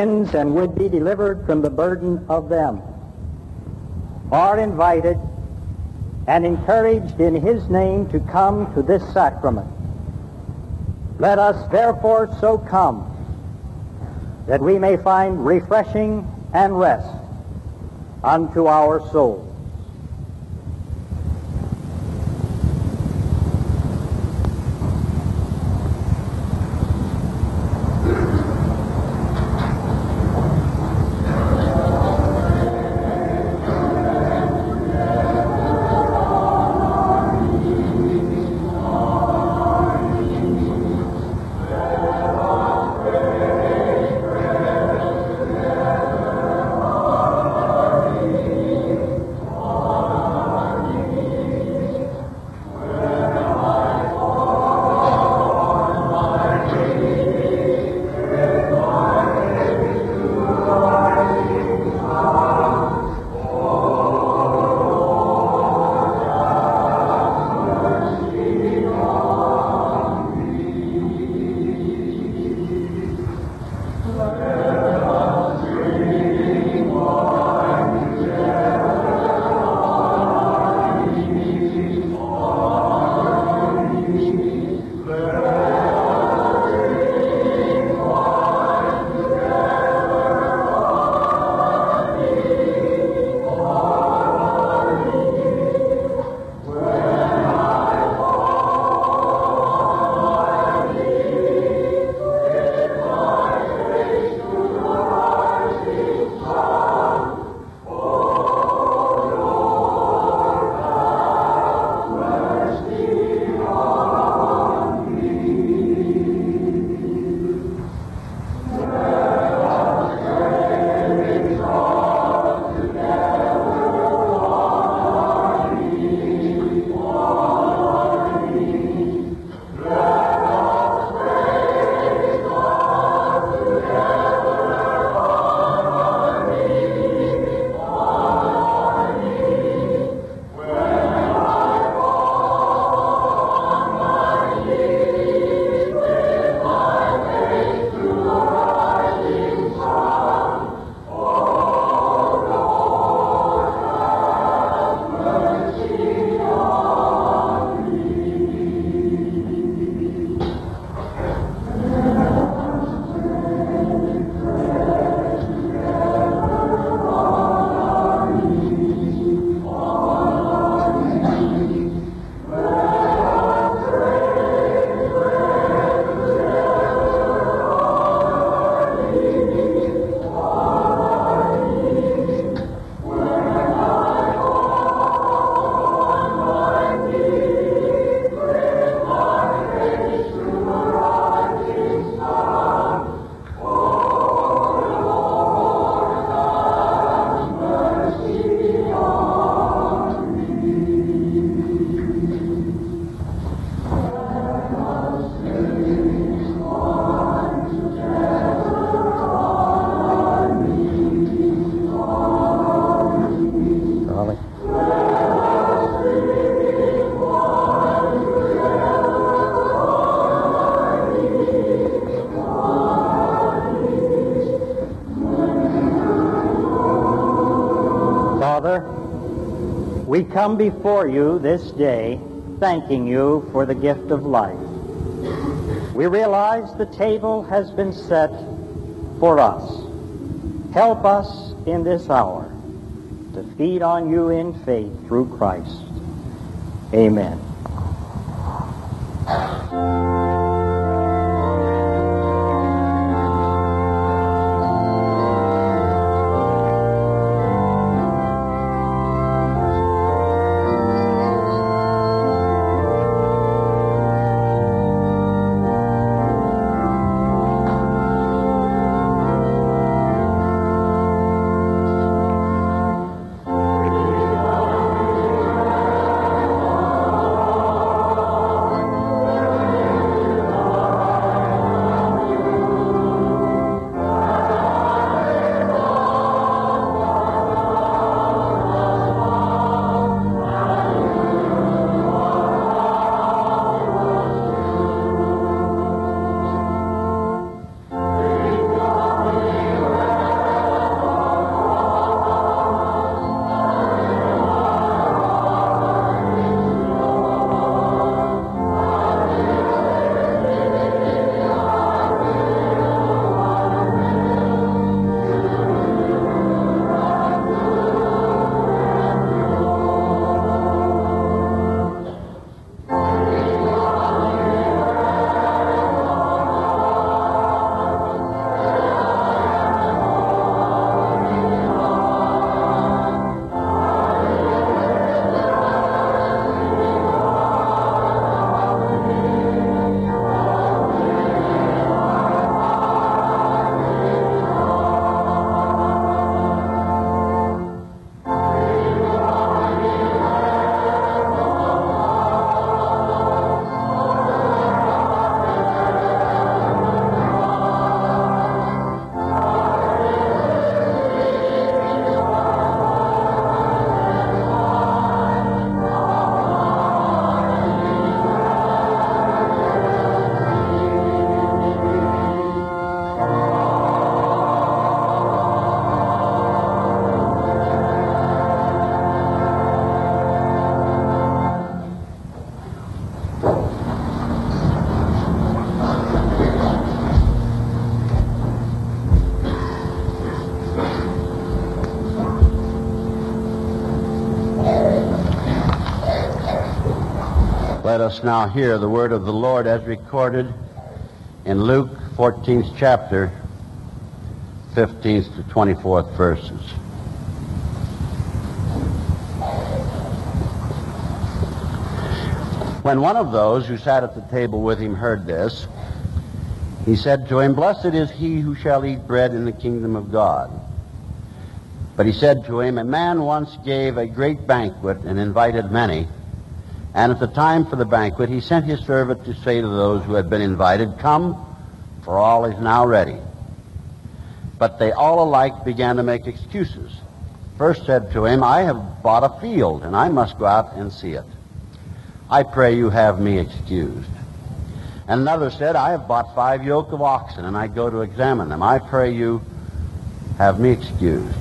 sins and would be delivered from the burden of them are invited and encouraged in his name to come to this sacrament. Let us therefore so come that we may find refreshing and rest unto our souls. We come before you this day thanking you for the gift of life. We realize the table has been set for us. Help us in this hour to feed on you in faith through Christ. Amen. Let us now hear the word of the Lord as recorded in Luke 14th chapter, 15th to 24th verses. When one of those who sat at the table with him heard this, he said to him, Blessed is he who shall eat bread in the kingdom of God. But he said to him, A man once gave a great banquet and invited many. And at the time for the banquet, he sent his servant to say to those who had been invited, Come, for all is now ready. But they all alike began to make excuses. First said to him, I have bought a field, and I must go out and see it. I pray you have me excused. And another said, I have bought five yoke of oxen, and I go to examine them. I pray you have me excused.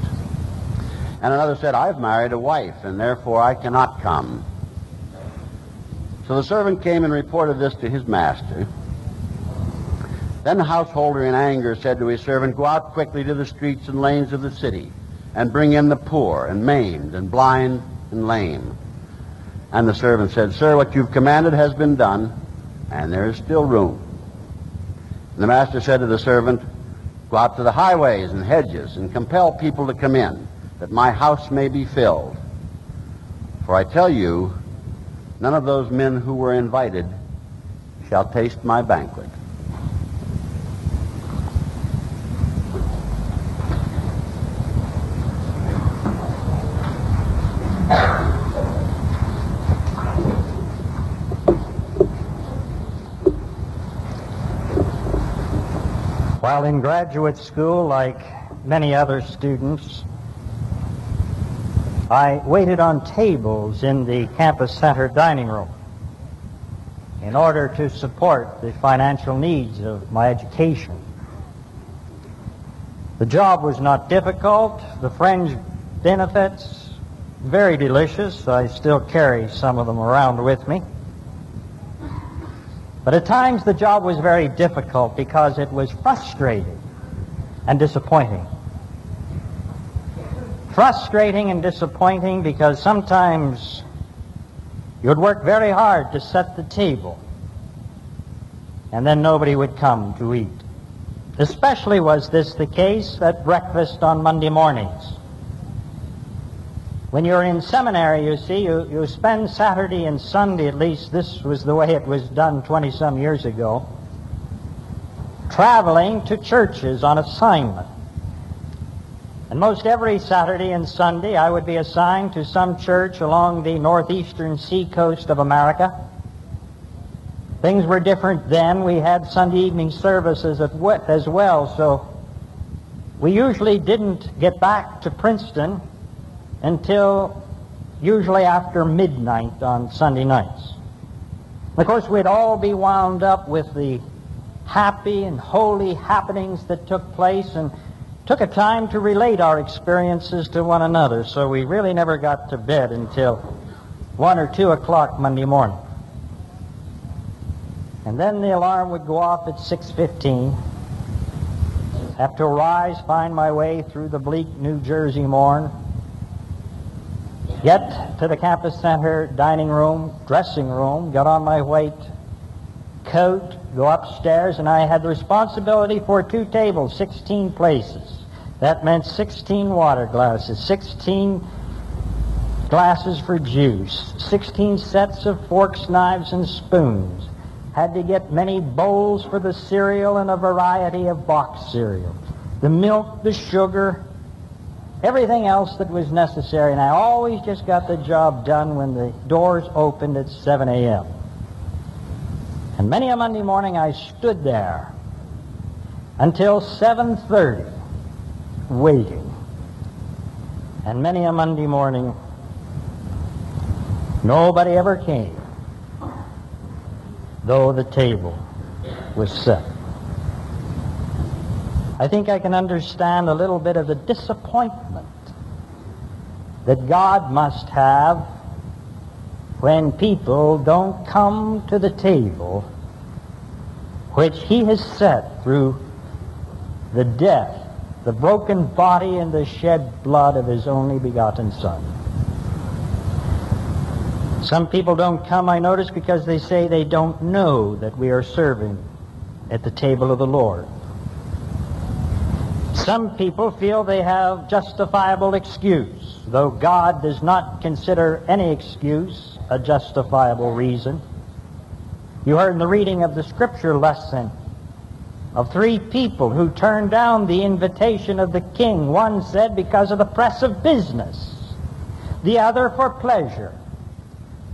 And another said, I have married a wife, and therefore I cannot come. So the servant came and reported this to his master. Then the householder in anger said to his servant, Go out quickly to the streets and lanes of the city, and bring in the poor, and maimed, and blind, and lame. And the servant said, Sir, what you've commanded has been done, and there is still room. And the master said to the servant, Go out to the highways and hedges, and compel people to come in, that my house may be filled. For I tell you, none of those men who were invited shall taste my banquet. While in graduate school, like many other students, I waited on tables in the campus center dining room in order to support the financial needs of my education. The job was not difficult. The fringe benefits, very delicious. I still carry some of them around with me. But at times the job was very difficult because it was frustrating and disappointing. Frustrating and disappointing because sometimes you'd work very hard to set the table and then nobody would come to eat. Especially was this the case at breakfast on Monday mornings. When you're in seminary, you see, you, you spend Saturday and Sunday, at least this was the way it was done 20 some years ago, traveling to churches on assignment. And most every Saturday and Sunday, I would be assigned to some church along the northeastern seacoast of America. Things were different then. We had Sunday evening services as well, so we usually didn't get back to Princeton until usually after midnight on Sunday nights. Of course, we'd all be wound up with the happy and holy happenings that took place and took a time to relate our experiences to one another, so we really never got to bed until 1 or 2 o'clock Monday morning. And then the alarm would go off at 6.15. Have to rise, find my way through the bleak New Jersey morn, get to the campus center dining room, dressing room, get on my white coat, go upstairs, and I had the responsibility for two tables, 16 places. That meant 16 water glasses, 16 glasses for juice, 16 sets of forks, knives, and spoons. Had to get many bowls for the cereal and a variety of box cereal. The milk, the sugar, everything else that was necessary, and I always just got the job done when the doors opened at 7 a.m. And many a Monday morning I stood there until 7.30 waiting. And many a Monday morning nobody ever came, though the table was set. I think I can understand a little bit of the disappointment that God must have when people don't come to the table which he has set through the death, the broken body, and the shed blood of his only begotten Son. Some people don't come, I notice, because they say they don't know that we are serving at the table of the Lord. Some people feel they have justifiable excuse, though God does not consider any excuse a justifiable reason. You heard in the reading of the scripture lesson of three people who turned down the invitation of the king. One said because of the press of business, the other for pleasure.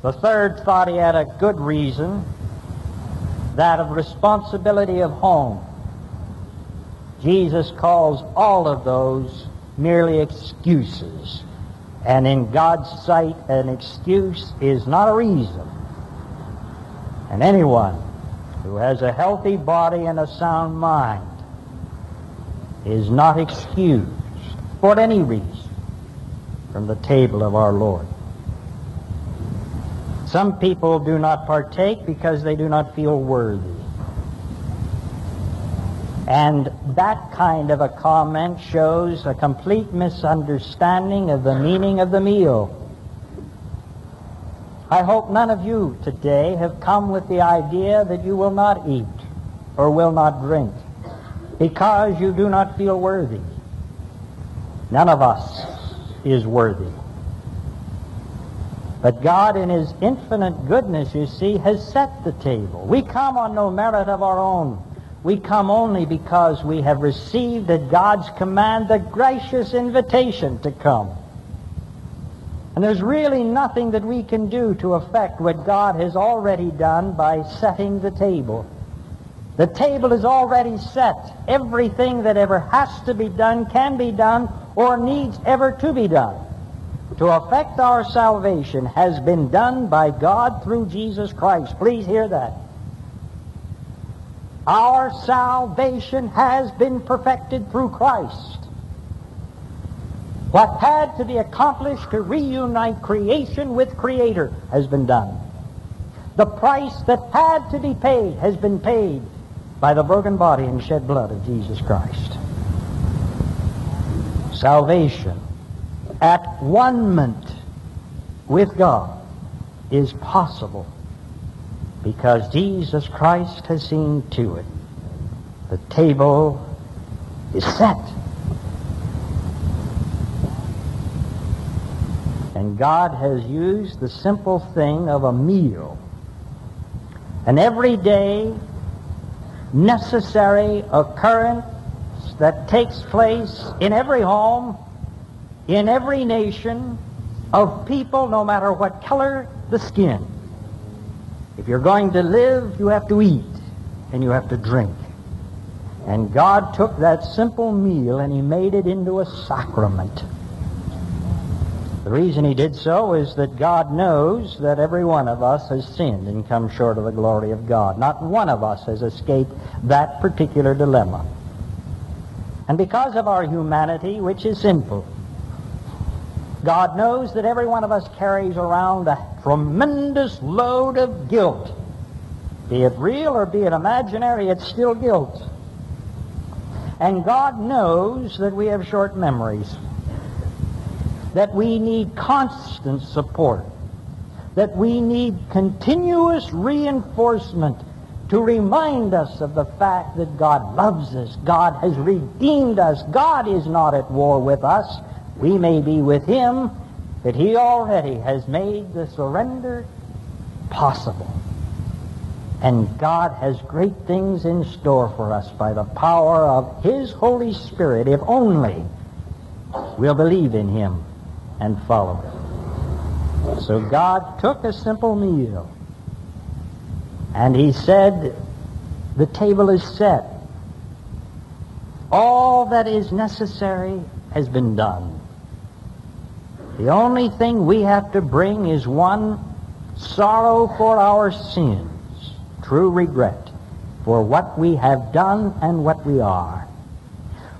The third thought he had a good reason, that of responsibility of home. Jesus calls all of those merely excuses. And in God's sight, an excuse is not a reason. And anyone who has a healthy body and a sound mind is not excused for any reason from the table of our Lord. Some people do not partake because they do not feel worthy. And that kind of a comment shows a complete misunderstanding of the meaning of the meal. I hope none of you today have come with the idea that you will not eat or will not drink because you do not feel worthy. None of us is worthy. But God, in His infinite goodness, you see, has set the table. We come on no merit of our own. We come only because we have received at God's command the gracious invitation to come. And there's really nothing that we can do to affect what God has already done by setting the table. The table is already set. Everything that ever has to be done can be done or needs ever to be done to affect our salvation has been done by God through Jesus Christ. Please hear that. Our salvation has been perfected through Christ. What had to be accomplished to reunite creation with Creator has been done. The price that had to be paid has been paid by the broken body and shed blood of Jesus Christ. Salvation at one with God is possible because Jesus Christ has seen to it. The table is set. And God has used the simple thing of a meal, an everyday, necessary occurrence that takes place in every home, in every nation, of people, no matter what color the skin. If you're going to live, you have to eat and you have to drink. And God took that simple meal and He made it into a sacrament. The reason He did so is that God knows that every one of us has sinned and come short of the glory of God. Not one of us has escaped that particular dilemma. And because of our humanity, which is sinful, God knows that every one of us carries around a tremendous load of guilt. Be it real or be it imaginary, it's still guilt. And God knows that we have short memories, that we need constant support, that we need continuous reinforcement to remind us of the fact that God loves us, God has redeemed us, God is not at war with us, we may be with him, that he already has made the surrender possible. And God has great things in store for us by the power of his Holy Spirit, if only we'll believe in him and follow him. So God took a simple meal and he said, the table is set. All that is necessary has been done. The only thing we have to bring is one sorrow for our sins, true regret for what we have done and what we are.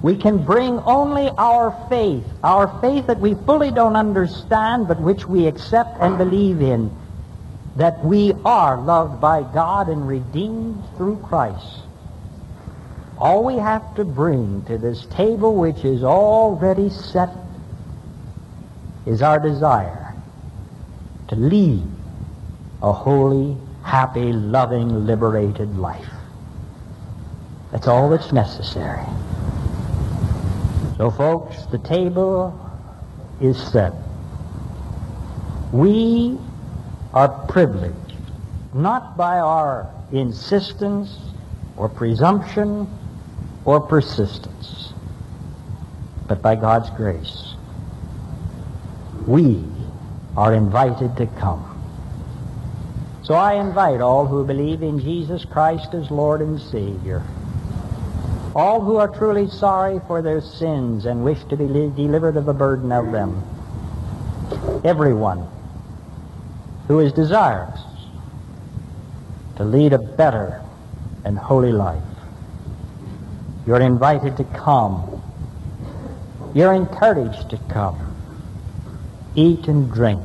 We can bring only our faith, our faith that we fully don't understand, but which we accept and believe in, that we are loved by God and redeemed through Christ. All we have to bring to this table, which is already set is our desire to lead a holy, happy, loving, liberated life. That's all that's necessary. So, folks, the table is set. We are privileged not by our insistence or presumption or persistence, but by God's grace. We are invited to come. So I invite all who believe in Jesus Christ as Lord and Savior, all who are truly sorry for their sins and wish to be delivered of the burden of them, everyone who is desirous to lead a better and holy life. You're invited to come. You're encouraged to come. Eat and drink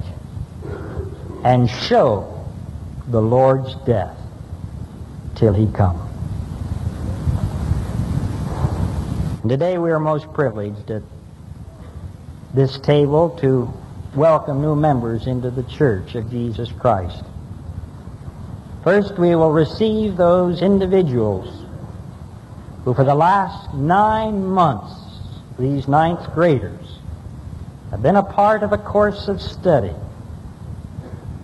and show the Lord's death till he come. And today we are most privileged at this table to welcome new members into the Church of Jesus Christ. First, we will receive those individuals who for the last nine months, these ninth graders, have been a part of a course of study.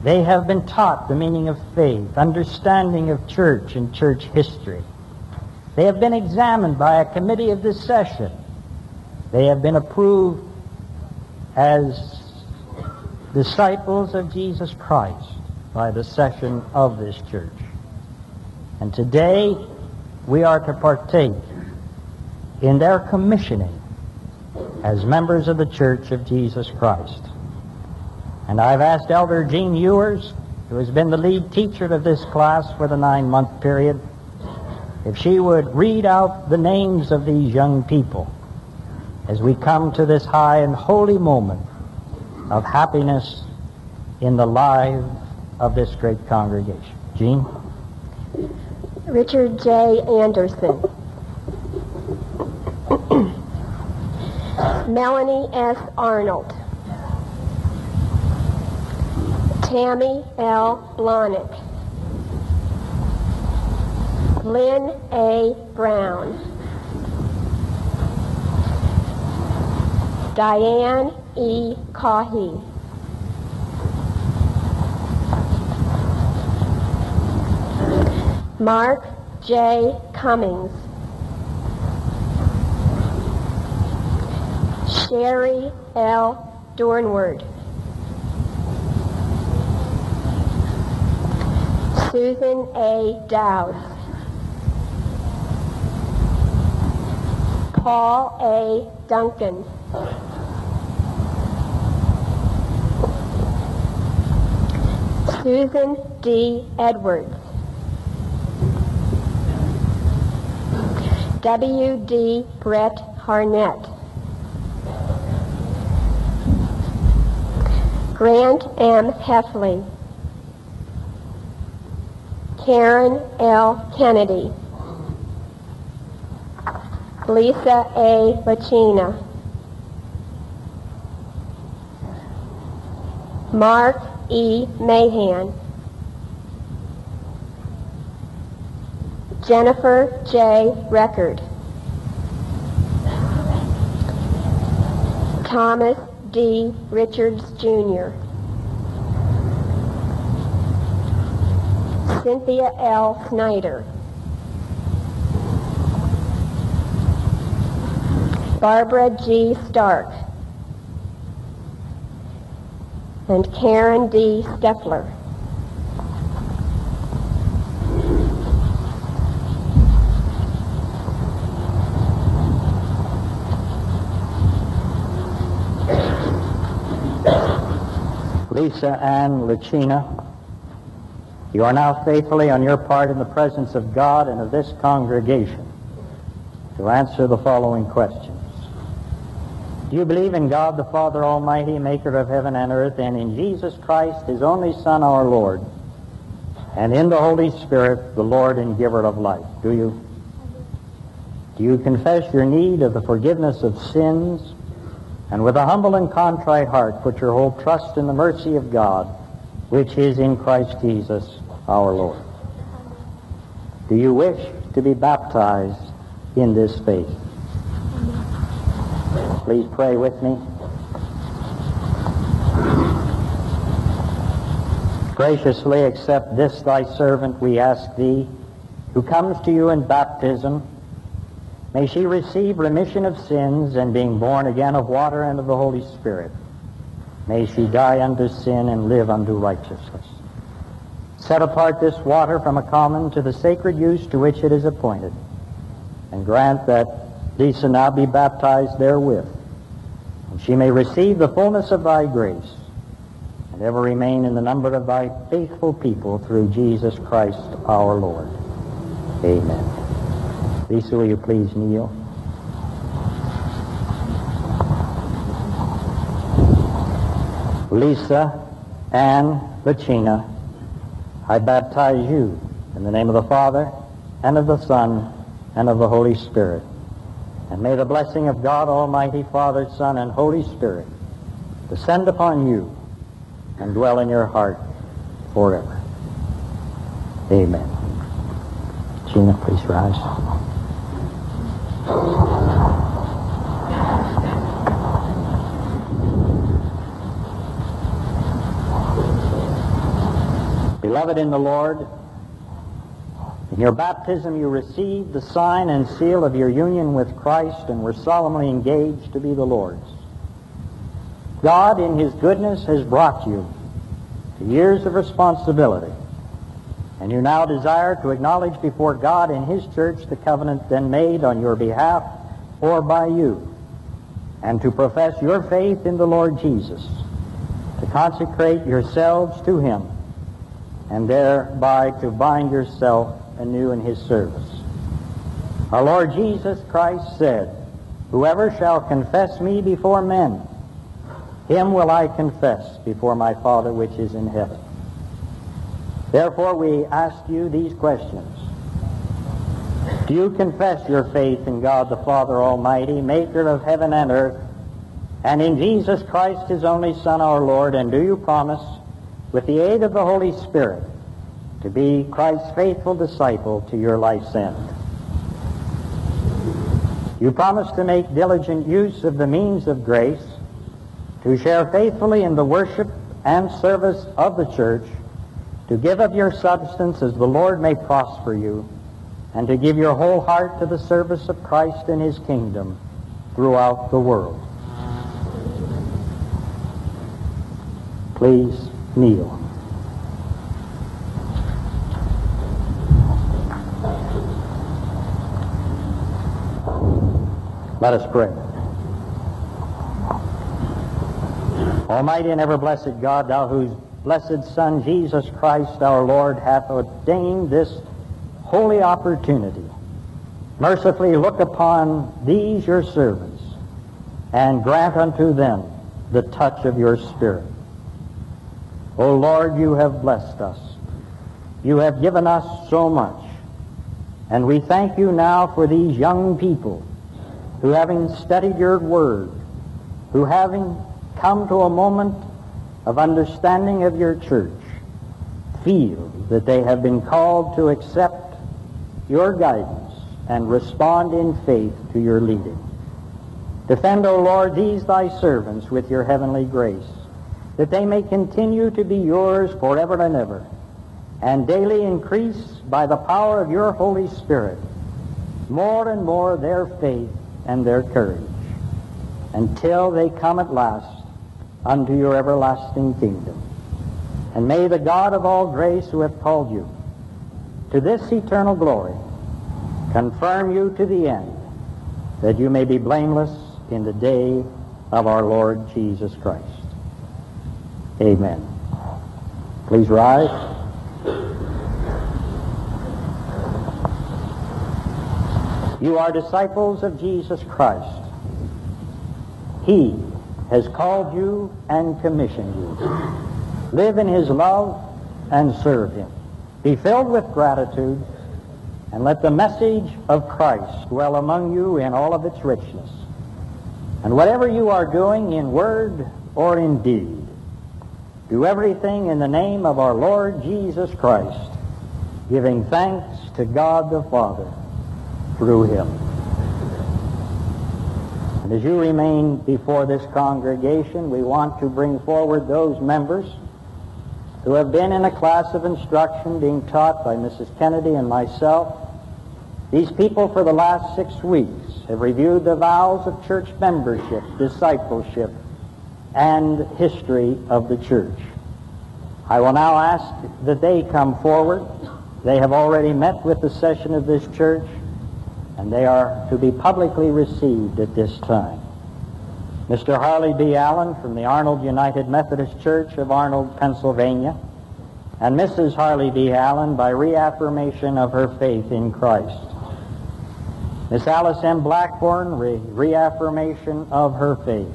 They have been taught the meaning of faith, understanding of church and church history. They have been examined by a committee of this session. They have been approved as disciples of Jesus Christ by the session of this church. And today we are to partake in their commissioning as members of the Church of Jesus Christ. And I've asked Elder Jean Ewers, who has been the lead teacher of this class for the nine-month period, if she would read out the names of these young people as we come to this high and holy moment of happiness in the lives of this great congregation. Jean? Richard J. Anderson. Melanie S. Arnold. Tammy L. Blonick. Lynn A. Brown. Diane E. Cahy. Mark J. Cummings. Sherry L. Dornward. Susan A. Dowd. Paul A. Duncan. Susan D. Edwards. W. D. Brett Harnett. Grant M. Heffley. Karen L. Kennedy. Lisa A. Lachina. Mark E. Mahan. Jennifer J. Record. Thomas D. Richards, Jr. Cynthia L. Snyder. Barbara G. Stark. And Karen D. Steffler. Lisa Ann Lucina, you are now faithfully on your part in the presence of God and of this congregation to answer the following questions. Do you believe in God the Father Almighty, maker of heaven and earth, and in Jesus Christ, his only Son, our Lord, and in the Holy Spirit, the Lord and giver of life? Do you? Do you confess your need of the forgiveness of sins and with a humble and contrite heart put your whole trust in the mercy of God which is in Christ Jesus our Lord. Do you wish to be baptized in this faith? Please pray with me. Graciously accept this thy servant, we ask thee, who comes to you in baptism. May she receive remission of sins and being born again of water and of the Holy Spirit. May she die unto sin and live unto righteousness. Set apart this water from a common to the sacred use to which it is appointed, and grant that Lisa now be baptized therewith, and she may receive the fullness of thy grace and ever remain in the number of thy faithful people through Jesus Christ our Lord. Amen. Lisa, will you please kneel? Lisa Ann Bacina, I baptize you in the name of the Father, and of the Son, and of the Holy Spirit. And may the blessing of God Almighty, Father, Son, and Holy Spirit descend upon you and dwell in your heart forever. Amen. Gina, please rise. Beloved in the Lord, in your baptism you received the sign and seal of your union with Christ and were solemnly engaged to be the Lord's. God, in His goodness, has brought you to years of responsibility, and you now desire to acknowledge before God and His church the covenant then made on your behalf or by you, and to profess your faith in the Lord Jesus, to consecrate yourselves to Him, and thereby to bind yourself anew in His service. Our Lord Jesus Christ said, Whoever shall confess me before men, him will I confess before my Father which is in heaven. Therefore we ask you these questions. Do you confess your faith in God the Father Almighty, maker of heaven and earth, and in Jesus Christ, his only Son, our Lord, and do you promise, with the aid of the Holy Spirit, to be Christ's faithful disciple to your life's end? You promise to make diligent use of the means of grace to share faithfully in the worship and service of the church, to give of your substance as the Lord may prosper you, and to give your whole heart to the service of Christ and his kingdom throughout the world. Please kneel. Let us pray. Almighty and ever blessed God, thou whose blessed Son, Jesus Christ our Lord, hath ordained this holy opportunity, mercifully look upon these your servants, and grant unto them the touch of your Spirit. O Lord, you have blessed us. You have given us so much. And we thank you now for these young people who, having studied your word, who having come to a moment of understanding of your church, feel that they have been called to accept your guidance and respond in faith to your leading. Defend, O Lord, these thy servants with your heavenly grace, that they may continue to be yours forever and ever, and daily increase by the power of your Holy Spirit more and more their faith and their courage, until they come at last unto your everlasting kingdom. And may the God of all grace who hath called you to this eternal glory confirm you to the end, that you may be blameless in the day of our Lord Jesus Christ. Amen. Please rise. You are disciples of Jesus Christ. He has called you and commissioned you. Live in his love and serve him. Be filled with gratitude and let the message of Christ dwell among you in all of its richness. And whatever you are doing in word or in deed, do everything in the name of our Lord Jesus Christ, giving thanks to God the Father through him. And as you remain before this congregation, we want to bring forward those members who have been in a class of instruction being taught by Mrs. Kennedy and myself. These people for the last six weeks have reviewed the vows of church membership, discipleship, and history of the church. I will now ask that they come forward. They have already met with the session of this church, and they are to be publicly received at this time. Mr. Harley B. Allen from the Arnold United Methodist Church of Arnold, Pennsylvania, and Mrs. Harley B. Allen by reaffirmation of her faith in Christ. Miss Alice M. Blackburn, re- reaffirmation of her faith.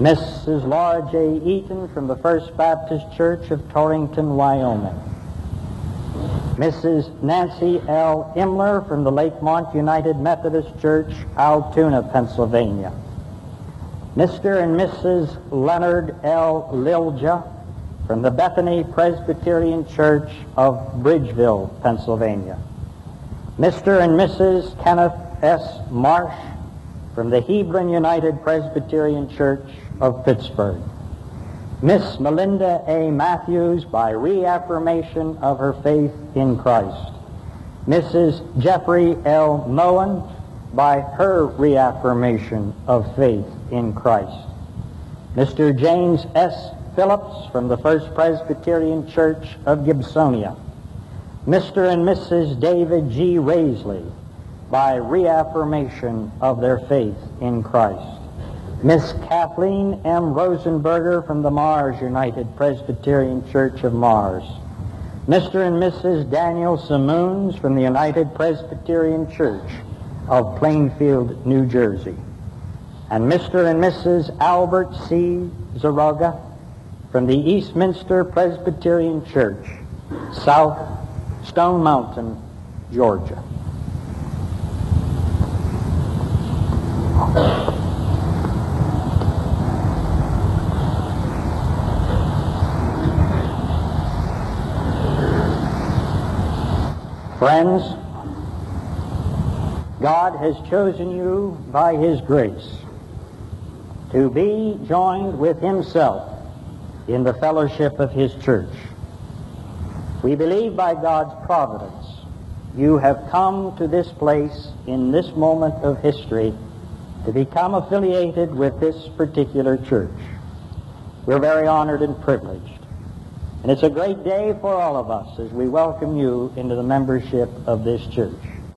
Mrs. Laura J. Eaton from the First Baptist Church of Torrington, Wyoming. Mrs. Nancy L. Imler from the Lakemont United Methodist Church, Altoona, Pennsylvania. Mr. and Mrs. Leonard L. Lilja from the Bethany Presbyterian Church of Bridgeville, Pennsylvania. Mr. and Mrs. Kenneth S. Marsh from the Hebron United Presbyterian Church of Pittsburgh. Miss Melinda A. Matthews by reaffirmation of her faith in Christ. Mrs. Jeffrey L. Moen by her reaffirmation of faith in Christ. Mr. James S. Phillips from the First Presbyterian Church of Gibsonia. Mr. and Mrs. David G. Raisley by reaffirmation of their faith in Christ. Miss Kathleen M. Rosenberger from the Mars United Presbyterian Church of Mars. Mr. and Mrs. Daniel Simoons from the United Presbyterian Church of Plainfield, New Jersey. And Mr. and Mrs. Albert C. Zaroga from the Eastminster Presbyterian Church, South Stone Mountain, Georgia. Friends, God has chosen you by His grace to be joined with Himself in the fellowship of His church. We believe by God's providence you have come to this place in this moment of history to become affiliated with this particular church. We're very honored and privileged. And it's a great day for all of us as we welcome you into the membership of this church.